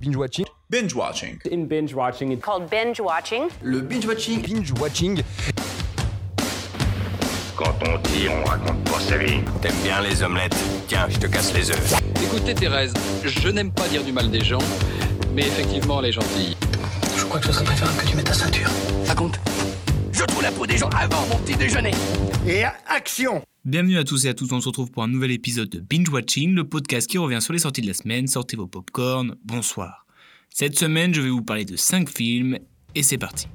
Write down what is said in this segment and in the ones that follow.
Binge watching. Binge watching. In binge watching, it's called binge watching. Le binge watching. Binge watching. Quand on tire, on raconte pas sa vie. T'aimes bien les omelettes? Tiens, je te casse les œufs. Écoutez Thérèse, je n'aime pas dire du mal des gens, mais effectivement elle est gentille. Je crois que ce serait préférable que tu mettes ta ceinture. Raconte. Je trouve la peau des gens avant mon petit déjeuner. Et action Bienvenue à tous et à toutes, on se retrouve pour un nouvel épisode de Binge Watching, le podcast qui revient sur les sorties de la semaine. Sortez vos popcorn, bonsoir. Cette semaine, je vais vous parler de 5 films, et c'est parti.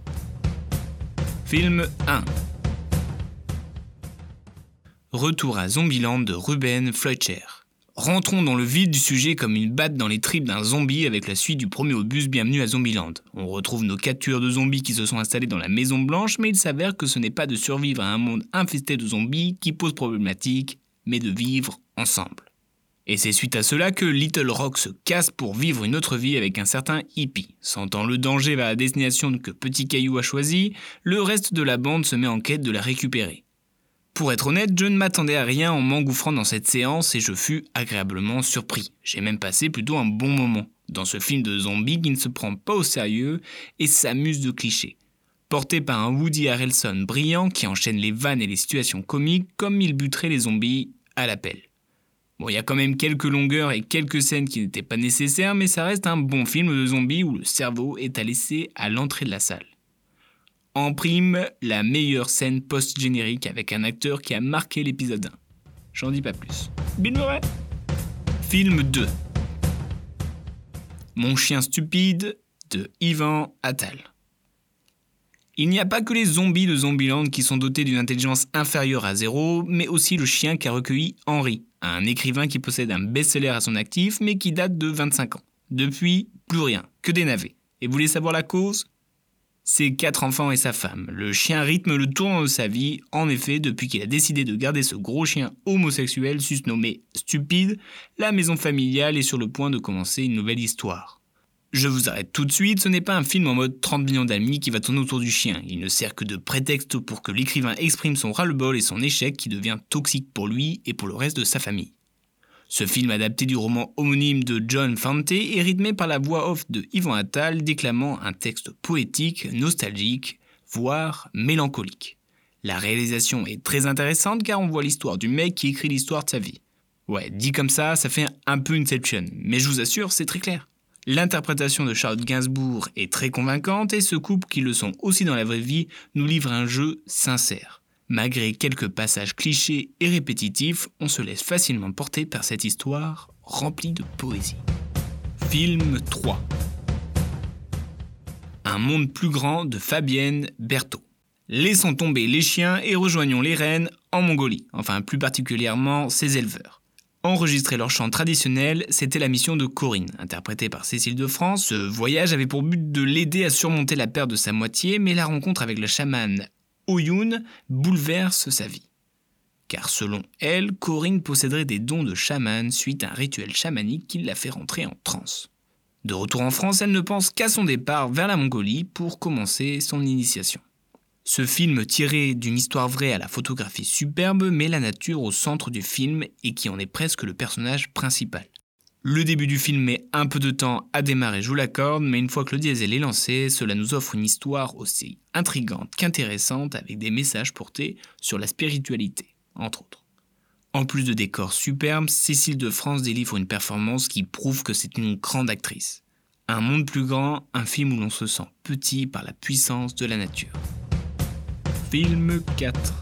Film 1 Retour à Zombieland de Ruben Fleischer. Rentrons dans le vif du sujet comme une batte dans les tripes d'un zombie avec la suite du premier opus Bienvenue à Zombieland. On retrouve nos quatre de zombies qui se sont installés dans la Maison Blanche, mais il s'avère que ce n'est pas de survivre à un monde infesté de zombies qui pose problématique, mais de vivre ensemble. Et c'est suite à cela que Little Rock se casse pour vivre une autre vie avec un certain hippie. Sentant le danger vers la destination que Petit Caillou a choisi, le reste de la bande se met en quête de la récupérer. Pour être honnête, je ne m'attendais à rien en m'engouffrant dans cette séance et je fus agréablement surpris. J'ai même passé plutôt un bon moment dans ce film de zombies qui ne se prend pas au sérieux et s'amuse de clichés. Porté par un Woody Harrelson brillant qui enchaîne les vannes et les situations comiques comme il buterait les zombies à l'appel. Bon, il y a quand même quelques longueurs et quelques scènes qui n'étaient pas nécessaires, mais ça reste un bon film de zombies où le cerveau est à laisser à l'entrée de la salle. En prime, la meilleure scène post-générique avec un acteur qui a marqué l'épisode 1. J'en dis pas plus. Bill Murray? Film 2 Mon chien stupide de Ivan Attal. Il n'y a pas que les zombies de Zombieland qui sont dotés d'une intelligence inférieure à zéro, mais aussi le chien qu'a recueilli Henry, un écrivain qui possède un best-seller à son actif, mais qui date de 25 ans. Depuis, plus rien, que des navets. Et vous voulez savoir la cause? Ses quatre enfants et sa femme. Le chien rythme le tournant de sa vie, en effet, depuis qu'il a décidé de garder ce gros chien homosexuel susnommé Stupide, la maison familiale est sur le point de commencer une nouvelle histoire. Je vous arrête tout de suite, ce n'est pas un film en mode 30 millions d'amis qui va tourner autour du chien. Il ne sert que de prétexte pour que l'écrivain exprime son ras-le-bol et son échec qui devient toxique pour lui et pour le reste de sa famille. Ce film adapté du roman homonyme de John Fante est rythmé par la voix off de Yvan Attal déclamant un texte poétique, nostalgique, voire mélancolique. La réalisation est très intéressante car on voit l'histoire du mec qui écrit l'histoire de sa vie. Ouais, dit comme ça, ça fait un peu Inception, mais je vous assure, c'est très clair. L'interprétation de Charlotte Gainsbourg est très convaincante et ce couple, qui le sont aussi dans la vraie vie, nous livre un jeu sincère. Malgré quelques passages clichés et répétitifs, on se laisse facilement porter par cette histoire remplie de poésie. Film 3 Un monde plus grand de Fabienne Berthaud. Laissons tomber les chiens et rejoignons les rennes en Mongolie, enfin plus particulièrement ses éleveurs. Enregistrer leur chant traditionnel, c'était la mission de Corinne, interprétée par Cécile de France. Ce voyage avait pour but de l'aider à surmonter la perte de sa moitié, mais la rencontre avec la chamane Oyun bouleverse sa vie. Car selon elle, Corinne posséderait des dons de chaman suite à un rituel chamanique qui l'a fait rentrer en transe. De retour en France, elle ne pense qu'à son départ vers la Mongolie pour commencer son initiation. Ce film tiré d'une histoire vraie à la photographie superbe met la nature au centre du film et qui en est presque le personnage principal. Le début du film met un peu de temps à démarrer, je vous l'accorde, mais une fois que le diesel est lancé, cela nous offre une histoire aussi intrigante qu'intéressante avec des messages portés sur la spiritualité, entre autres. En plus de décors superbes, Cécile de France délivre une performance qui prouve que c'est une grande actrice. Un monde plus grand, un film où l'on se sent petit par la puissance de la nature. Film 4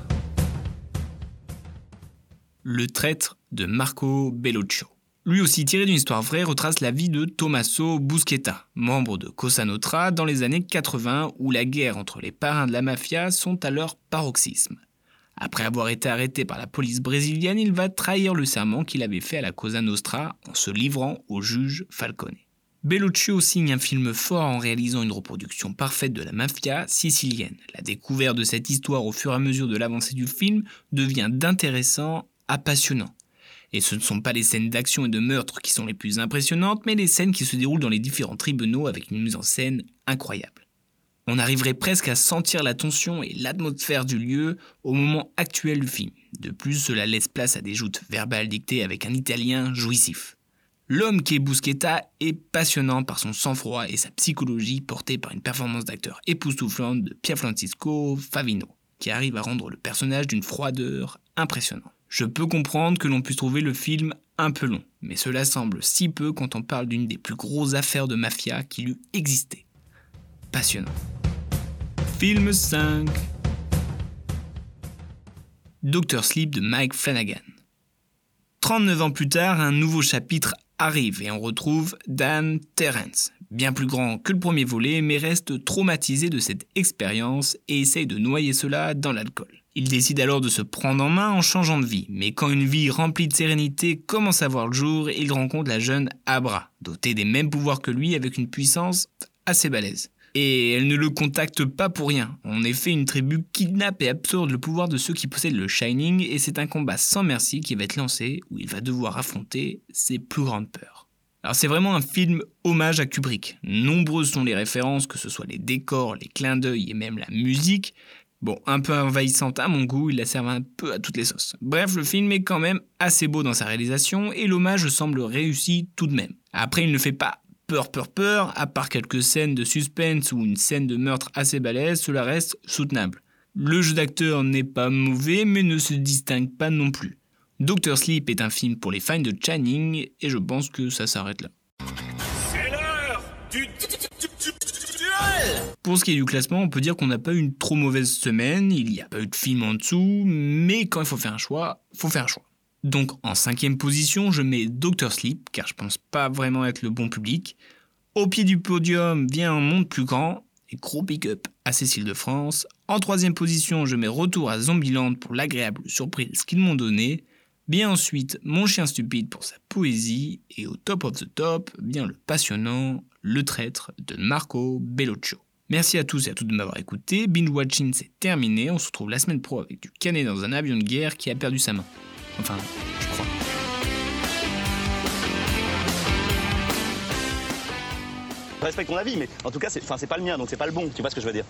Le traître de Marco Bellocchio lui aussi tiré d'une histoire vraie, retrace la vie de Tommaso Busquetta, membre de Cosa Nostra dans les années 80 où la guerre entre les parrains de la mafia sont à leur paroxysme. Après avoir été arrêté par la police brésilienne, il va trahir le serment qu'il avait fait à la Cosa Nostra en se livrant au juge Falcone. Belluccio signe un film fort en réalisant une reproduction parfaite de la mafia sicilienne. La découverte de cette histoire au fur et à mesure de l'avancée du film devient d'intéressant à passionnant. Et ce ne sont pas les scènes d'action et de meurtre qui sont les plus impressionnantes, mais les scènes qui se déroulent dans les différents tribunaux avec une mise en scène incroyable. On arriverait presque à sentir la tension et l'atmosphère du lieu au moment actuel du film. De plus, cela laisse place à des joutes verbales dictées avec un italien jouissif. L'homme qui est Busqueta est passionnant par son sang-froid et sa psychologie portée par une performance d'acteur époustouflante de Francisco Favino, qui arrive à rendre le personnage d'une froideur impressionnante. Je peux comprendre que l'on puisse trouver le film un peu long, mais cela semble si peu quand on parle d'une des plus grosses affaires de mafia qu'il eût existé. Passionnant. Film 5 Doctor Sleep de Mike Flanagan. 39 ans plus tard, un nouveau chapitre arrive et on retrouve Dan Terrence, bien plus grand que le premier volet, mais reste traumatisé de cette expérience et essaye de noyer cela dans l'alcool. Il décide alors de se prendre en main en changeant de vie, mais quand une vie remplie de sérénité commence à voir le jour, il rencontre la jeune Abra, dotée des mêmes pouvoirs que lui avec une puissance assez balèze. Et elle ne le contacte pas pour rien. En effet, une tribu kidnappe et absorbe le pouvoir de ceux qui possèdent le Shining, et c'est un combat sans merci qui va être lancé, où il va devoir affronter ses plus grandes peurs. Alors c'est vraiment un film hommage à Kubrick. Nombreuses sont les références, que ce soit les décors, les clins d'œil et même la musique. Bon, un peu envahissante à mon goût, il la sert un peu à toutes les sauces. Bref, le film est quand même assez beau dans sa réalisation et l'hommage semble réussi tout de même. Après, il ne fait pas peur, peur, peur, à part quelques scènes de suspense ou une scène de meurtre assez balèze, cela reste soutenable. Le jeu d'acteur n'est pas mauvais, mais ne se distingue pas non plus. Doctor Sleep est un film pour les fans de Channing, et je pense que ça s'arrête là. C'est l'heure du pour ce qui est du classement, on peut dire qu'on n'a pas eu une trop mauvaise semaine, il n'y a pas eu de film en dessous, mais quand il faut faire un choix, faut faire un choix. Donc en cinquième position, je mets Doctor Sleep, car je pense pas vraiment être le bon public. Au pied du podium vient un monde plus grand, et gros pick-up à Cécile de France. En troisième position, je mets Retour à Zombieland pour l'agréable surprise qu'ils m'ont donné. Bien ensuite, Mon chien stupide pour sa poésie. Et au top of the top, vient le passionnant Le traître de Marco Bellocchio. Merci à tous et à toutes de m'avoir écouté. Binge Watching, c'est terminé. On se retrouve la semaine pro avec du canet dans un avion de guerre qui a perdu sa main. Enfin, je crois. Je respecte ton avis, mais en tout cas, c'est pas le mien, donc c'est pas le bon. Tu vois ce que je veux dire?